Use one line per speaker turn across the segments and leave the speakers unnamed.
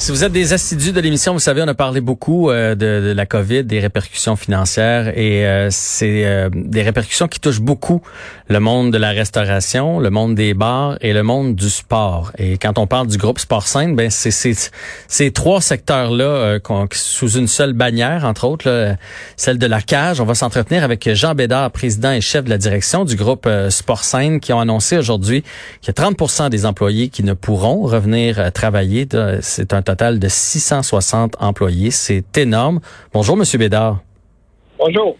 Si vous êtes des assidus de l'émission, vous savez, on a parlé beaucoup euh, de, de, la COVID, des répercussions financières et euh, c'est euh, des répercussions qui touchent beaucoup le monde de la restauration, le monde des bars et le monde du sport. Et quand on parle du groupe Sport Scène, ben c'est ces trois secteurs-là sous une seule bannière, entre autres, là, celle de la cage. On va s'entretenir avec Jean Bédard, président et chef de la direction du groupe Sport Scène, qui ont annoncé aujourd'hui qu'il y a 30% des employés qui ne pourront revenir travailler. C'est un total de 660 employés. C'est énorme. Bonjour, Monsieur Bédard.
Bonjour.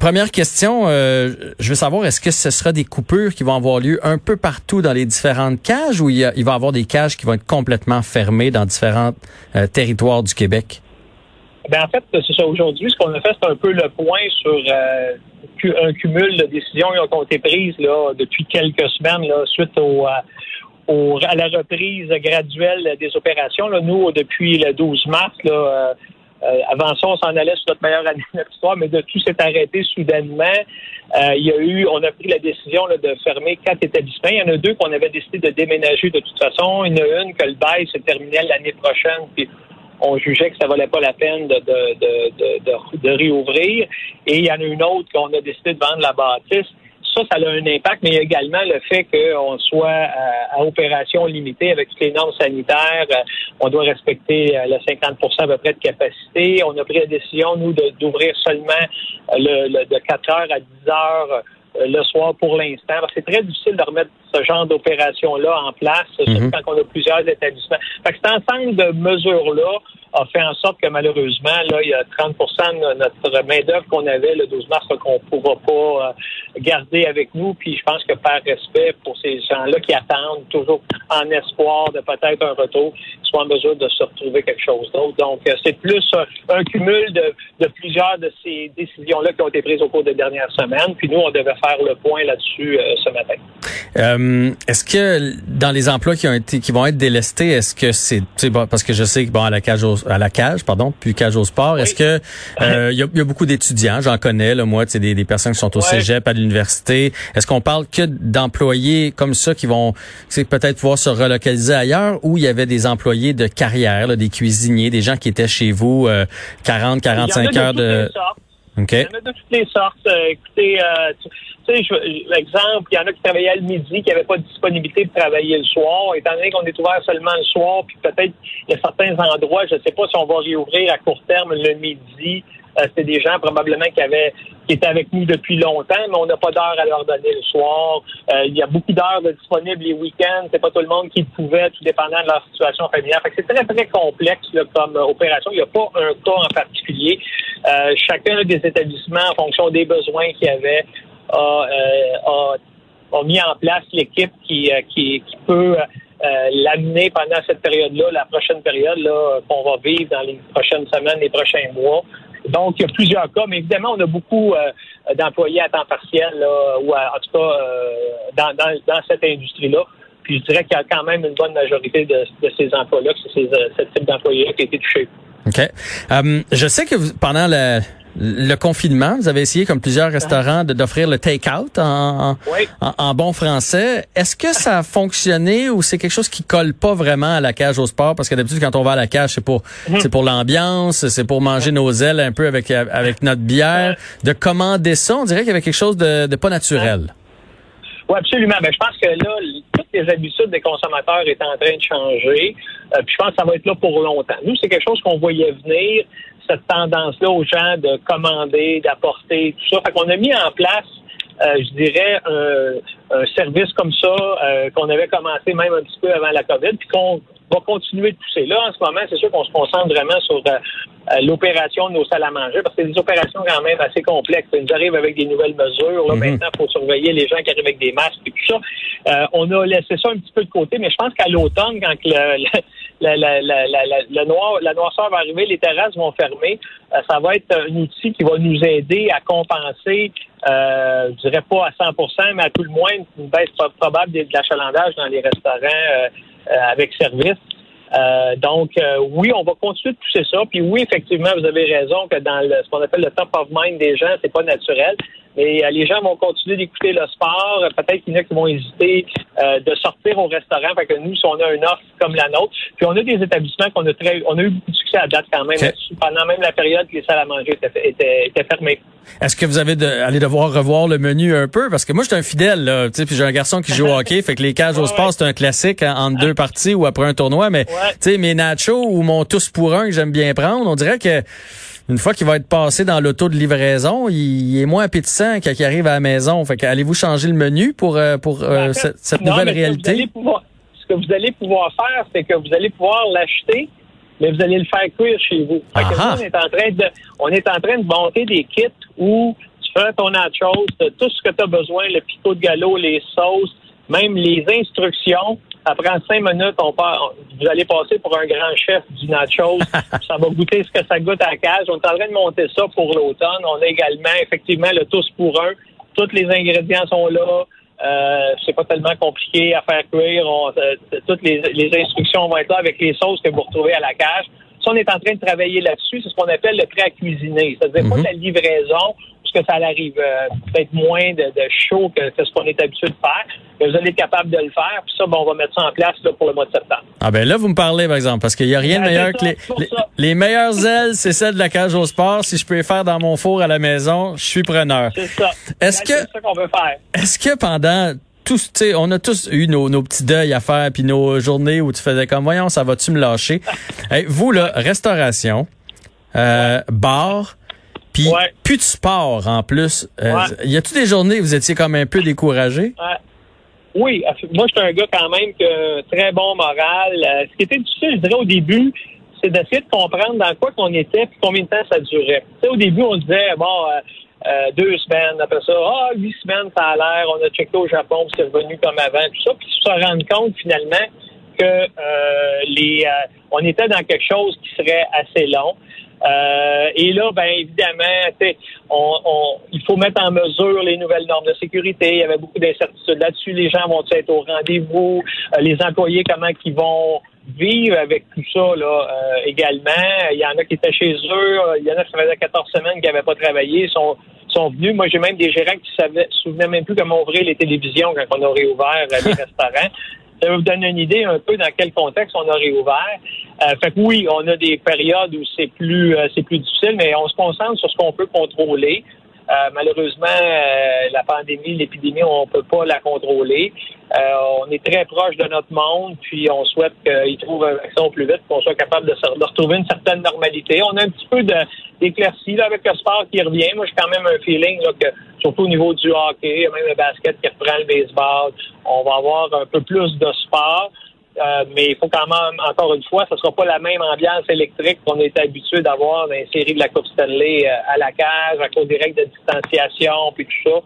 première question, euh, je veux savoir, est-ce que ce sera des coupures qui vont avoir lieu un peu partout dans les différentes cages ou il, y a, il va y avoir des cages qui vont être complètement fermées dans différents euh, territoires du Québec?
Ben en fait, c'est ça. Aujourd'hui, ce qu'on a fait, c'est un peu le point sur euh, un cumul de décisions qui ont été prises là, depuis quelques semaines là, suite au, à la reprise graduelle des opérations. Là, nous, depuis le 12 mars, là, euh, euh, avant ça, on s'en allait sur notre meilleure année de l'histoire, mais de tout s'est arrêté soudainement. Euh, il y a eu, on a pris la décision là, de fermer quatre établissements. Il y en a deux qu'on avait décidé de déménager de toute façon. Il y en a une que le bail se terminait l'année prochaine, puis on jugeait que ça valait pas la peine de, de, de, de, de réouvrir. Et il y en a une autre qu'on a décidé de vendre la bâtisse ça, ça a un impact, mais également le fait qu'on soit à, opération limitée avec toutes les normes sanitaires. Euh, on doit respecter euh, le 50 à peu près de capacité. On a pris la décision, nous, d'ouvrir seulement euh, le, de 4 heures à 10 heures le soir pour l'instant. C'est très difficile de remettre ce genre d'opération-là en place, surtout mhm. quand on a plusieurs établissements. Fait que cet ensemble de mesures-là a fait en sorte que malheureusement, là, il y a 30 de notre main-d'œuvre qu'on avait le 12 mars qu'on ne pourra pas euh, garder avec nous. Puis je pense que par respect pour ces gens-là qui attendent toujours en espoir de peut-être un retour, soient en mesure de se retrouver quelque chose d'autre. Donc, euh, c'est plus un cumul de, de, plusieurs de ces décisions-là qui ont été prises au cours des dernières semaines. Puis nous, on devait faire le point là-dessus euh, ce matin.
Est-ce que dans les emplois qui ont été qui vont être délestés, est-ce que c'est parce que je sais que bon à la cage à la cage, pardon, puis cage au sport. Est-ce que euh, il y, a, y, a, beaucoup d'étudiants, j'en connais, là, moi, des, des personnes qui sont au cégep, à l'université. Est-ce qu'on parle que d'employés comme ça qui vont peut-être pouvoir se relocaliser ailleurs ou il y avait des employés de carrière, là, des cuisiniers, des gens qui étaient chez vous 40, 45 heures de...
Okay. Il y en a de toutes les sortes. Euh, écoutez, euh, tu sais, exemple, il y en a qui travaillaient le midi, qui n'avaient pas de disponibilité de travailler le soir. Étant donné qu'on est ouvert seulement le soir, puis peut-être il y a certains endroits, je ne sais pas si on va réouvrir à court terme le midi. Euh, c'est des gens probablement qui avaient qui étaient avec nous depuis longtemps, mais on n'a pas d'heure à leur donner le soir. Euh, il y a beaucoup d'heures disponibles les week-ends. C'est pas tout le monde qui pouvait, tout dépendant de leur situation familiale. C'est très, très complexe comme opération. Il n'y a pas un cas en particulier. Euh, chacun des établissements, en fonction des besoins qu'il y avait, a, a, mis en place l'équipe qui, qui, qui peut l'amener pendant cette période-là, la prochaine période là qu'on va vivre dans les prochaines semaines, les prochains mois. Donc, il y a plusieurs cas, mais évidemment, on a beaucoup euh, d'employés à temps partiel, ou en tout cas euh, dans, cette industrie-là. Puis je dirais qu'il y a quand même une bonne majorité de, ces emplois-là, que c'est ce type d'employés qui a été touché.
OK. Euh, je sais que pendant le, le confinement, vous avez essayé, comme plusieurs restaurants, d'offrir le take-out en, en, bon français. Est-ce que ça a fonctionné ou c'est quelque chose qui colle pas vraiment à la cage au sport? Parce que d'habitude, quand on va à la cage, c'est pour mhm. c'est pour l'ambiance, c'est pour manger nos ailes un peu avec avec notre bière. De commander ça, on dirait qu'il y avait quelque chose de, de pas naturel.
Oui, absolument. Ben, je pense que là, toutes les habitudes des consommateurs est en train de changer. Euh, puis je pense que ça va être là pour longtemps. Nous, c'est quelque chose qu'on voyait venir, cette tendance-là aux gens de commander, d'apporter, tout ça. Fait qu'on a mis en place euh, je dirais, un, un, service comme ça euh, qu'on avait commencé même un petit peu avant la COVID, puis qu'on va continuer de pousser. Là, en ce moment, c'est sûr qu'on se concentre vraiment sur euh, l'opération de nos salles à manger, parce que c'est des opérations quand même assez complexes. Ils arrivent avec des nouvelles mesures. Là, mhm. Maintenant, il faut surveiller les gens qui arrivent avec des masques et tout ça. On a laissé ça un petit peu de côté, mais je pense qu'à l'automne, quand la, la, la, la, noir, la noirceur va arriver, les terrasses vont fermer. Euh, ça va être un outil qui va nous aider à compenser, euh, je dirais pas à 100% mais à tout le moins une baisse probable de l'achalandage dans les restaurants avec service. Euh, donc, euh, oui, on va continuer de pousser ça. Puis oui, effectivement, vous avez raison que dans le, ce qu'on appelle le top of mind des gens, c'est pas naturel. Mais euh, les gens vont continuer d'écouter le sport. Peut-être qu'il y en a qui vont hésiter de sortir au restaurant. Fait que nous, si on a une offre comme la nôtre, puis on a des établissements qu'on a très, on a eu beaucoup de succès à date quand même. Pendant même la période que les salles à manger étaient, étaient, étaient fermées.
Est-ce que vous avez de, allez devoir revoir le menu un peu? Parce que moi, je suis un fidèle là, tu sais, puis j'ai un garçon qui joue au hockey, fait que les cages au sport c'est un classique hein, entre deux parties ou après un tournoi, mais tu sais, mes nachos ou mon tous pour un que j'aime bien prendre, on dirait que une fois qu'il va être passé dans l'auto de livraison, il est moins appétissant quand il arrive à la maison. Fait allez-vous changer le menu pour euh, pour euh, cette, nouvelle réalité?
ce que vous allez pouvoir faire, c'est que vous allez pouvoir l'acheter, mais vous allez le faire cuire chez vous. Fait que on est en train de on est en train de monter des kits où tu fais ton nachos, tout ce que tu as besoin, le picot de galop, les sauces, même les instructions ça prend cinq minutes, on part, vous allez passer pour un grand chef du nachos. ça va goûter ce que ça goûte à la cage. On est en train de monter ça pour l'automne. On a également, effectivement, le tous pour un. Tous les ingrédients sont là. Euh, c'est pas tellement compliqué à faire cuire. Euh, toutes les, instructions vont être là avec les sauces que vous retrouvez à la cage. Ça, on est en train de travailler là-dessus. C'est ce qu'on appelle le prêt à cuisiner. C'est-à-dire pas mhm. la livraison, que ça arrive euh, peut-être moins de, chaud que, ce qu'on est habitué de faire. Mais vous allez être capable de le faire. Puis ça, bon, on va mettre ça en place pour le mois de septembre.
Ah ben là, vous me parlez, par exemple, parce qu'il n'y a rien de ben, meilleur que les, les, meilleures ailes, c'est celles de la cage au sport. Si je peux les faire dans mon four à la maison, je suis preneur.
C'est ça. Est-ce ben, que, c'est ça qu'on veut faire.
Est-ce que pendant tous, on a tous eu nos, nos, petits deuils à faire, puis nos journées où tu faisais comme, voyons, ça va-tu me lâcher? vous, là, restauration, euh, bar, puis plus de sport en plus. Euh, y a-tu des journées où vous étiez comme un peu découragé?
Oui, moi je suis un gars quand même que très bon moral. Euh, ce qui était difficile, je dirais au début, c'est d'essayer de comprendre dans quoi qu'on était et combien de temps ça durait. Tu sais, au début, on disait bon euh, deux semaines, après ça, ah huit semaines, ça a l'air, on a checké au Japon, puis c'est revenu comme avant, tout ça, puis se rendre compte finalement que les on était dans quelque chose qui serait assez long. Euh, et là, ben évidemment, on, on, il faut mettre en mesure les nouvelles normes de sécurité. Il y avait beaucoup d'incertitudes là-dessus. Les gens vont être au rendez-vous? Euh, les employés, comment ils vont vivre avec tout ça là euh, également? Il y en a qui étaient chez eux. Il y en a qui faisaient 14 semaines qui n'avaient pas travaillé. sont sont venus. Moi, j'ai même des gérants qui savaient, se souvenaient même plus comment ouvrir les télévisions quand on a réouvert les restaurants. Ça va vous donner une idée un peu dans quel contexte on a réouvert. Euh, fait que oui, on a des périodes où c'est plus euh, c'est plus difficile, mais on se concentre sur ce qu'on peut contrôler. Euh, malheureusement, la pandémie, l'épidémie, on peut pas la contrôler. on est très proche de notre monde, puis on souhaite qu'ils trouvent un vaccin plus vite, qu'on soit capable de, retrouver une certaine normalité. On a un petit peu d'éclaircie avec le sport qui revient. Moi, j'ai quand même un feeling que, surtout au niveau du hockey, même le basket qui reprend le baseball, on va avoir un peu plus de sport. Euh, mais il faut quand même, encore une fois, ce ne sera pas la même ambiance électrique qu'on est habitué d'avoir dans les séries de la Coupe Stanley euh, à la cage, à cause des règles de distanciation, puis tout ça.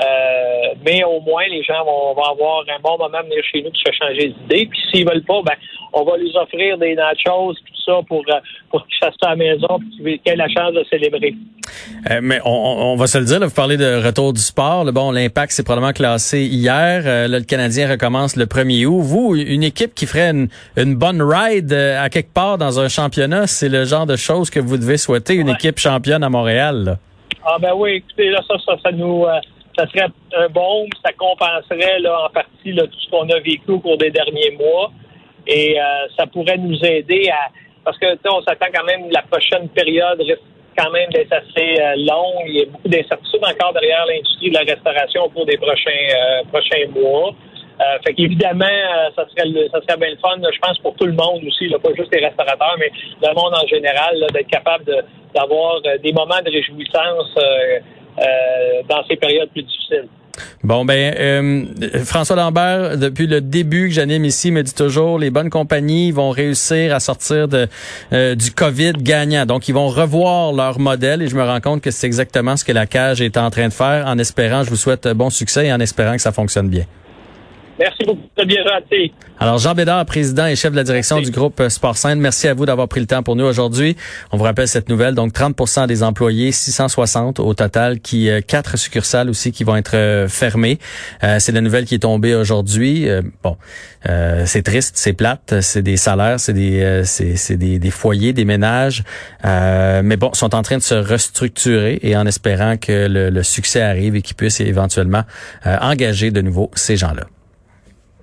Euh, mais au moins, les gens vont, avoir un bon moment de venir chez nous pour se changer d'idée. Puis s'ils veulent pas, ben, on va les offrir des nachos puis tout ça pour, euh, pour qu'ils fassent ça à la maison et qu'ils aient la chance de célébrer.
Euh, mais on, on, va se le dire, là, vous parlez de retour du sport. bon, l'impact, c'est probablement classé hier. là, le Canadien recommence le 1er août. Vous, une équipe qui ferait une, une bonne ride à quelque part dans un championnat, c'est le genre de choses que vous devez souhaiter, une équipe championne à Montréal.
Ah ben oui, écoutez, là, ça, ça, ça nous ça serait un bon, ça compenserait là, en partie là, tout ce qu'on a vécu au cours des derniers mois. Et euh, ça pourrait nous aider à. Parce que on s'attend quand même la prochaine période risque quand même d'être assez euh, longue. Il y a beaucoup d'incertitudes encore derrière l'industrie de la restauration au cours des prochains euh, prochains mois. Euh, fait qu'évidemment, ça serait ça serait bien le fun, je pense, pour tout le monde aussi, là, pas juste les restaurateurs, mais le monde en général, d'être capable d'avoir des moments de réjouissance euh, dans ces périodes plus difficiles.
Bon ben euh, François Lambert, depuis le début que j'anime ici, me dit toujours les bonnes compagnies vont réussir à sortir de euh, du Covid gagnant. Donc ils vont revoir leur modèle et je me rends compte que c'est exactement ce que la cage est en train de faire. En espérant, je vous souhaite bon succès et en espérant que ça fonctionne bien.
Merci beaucoup, c'est bien gentil.
Alors, Jean Bédard, président et chef de la direction du groupe euh, Sport merci à vous d'avoir pris le temps pour nous aujourd'hui. On vous rappelle cette nouvelle, donc 30 des employés, 660 au total, qui euh, quatre succursales aussi qui vont être euh, fermées. c'est la nouvelle qui est tombée aujourd'hui. bon, c'est triste, c'est plate, c'est des salaires, c'est des, c'est, des, des, foyers, des ménages, mais bon, sont en train de se restructurer et en espérant que le, le succès arrive et qu'ils puissent éventuellement engager de nouveau ces gens-là.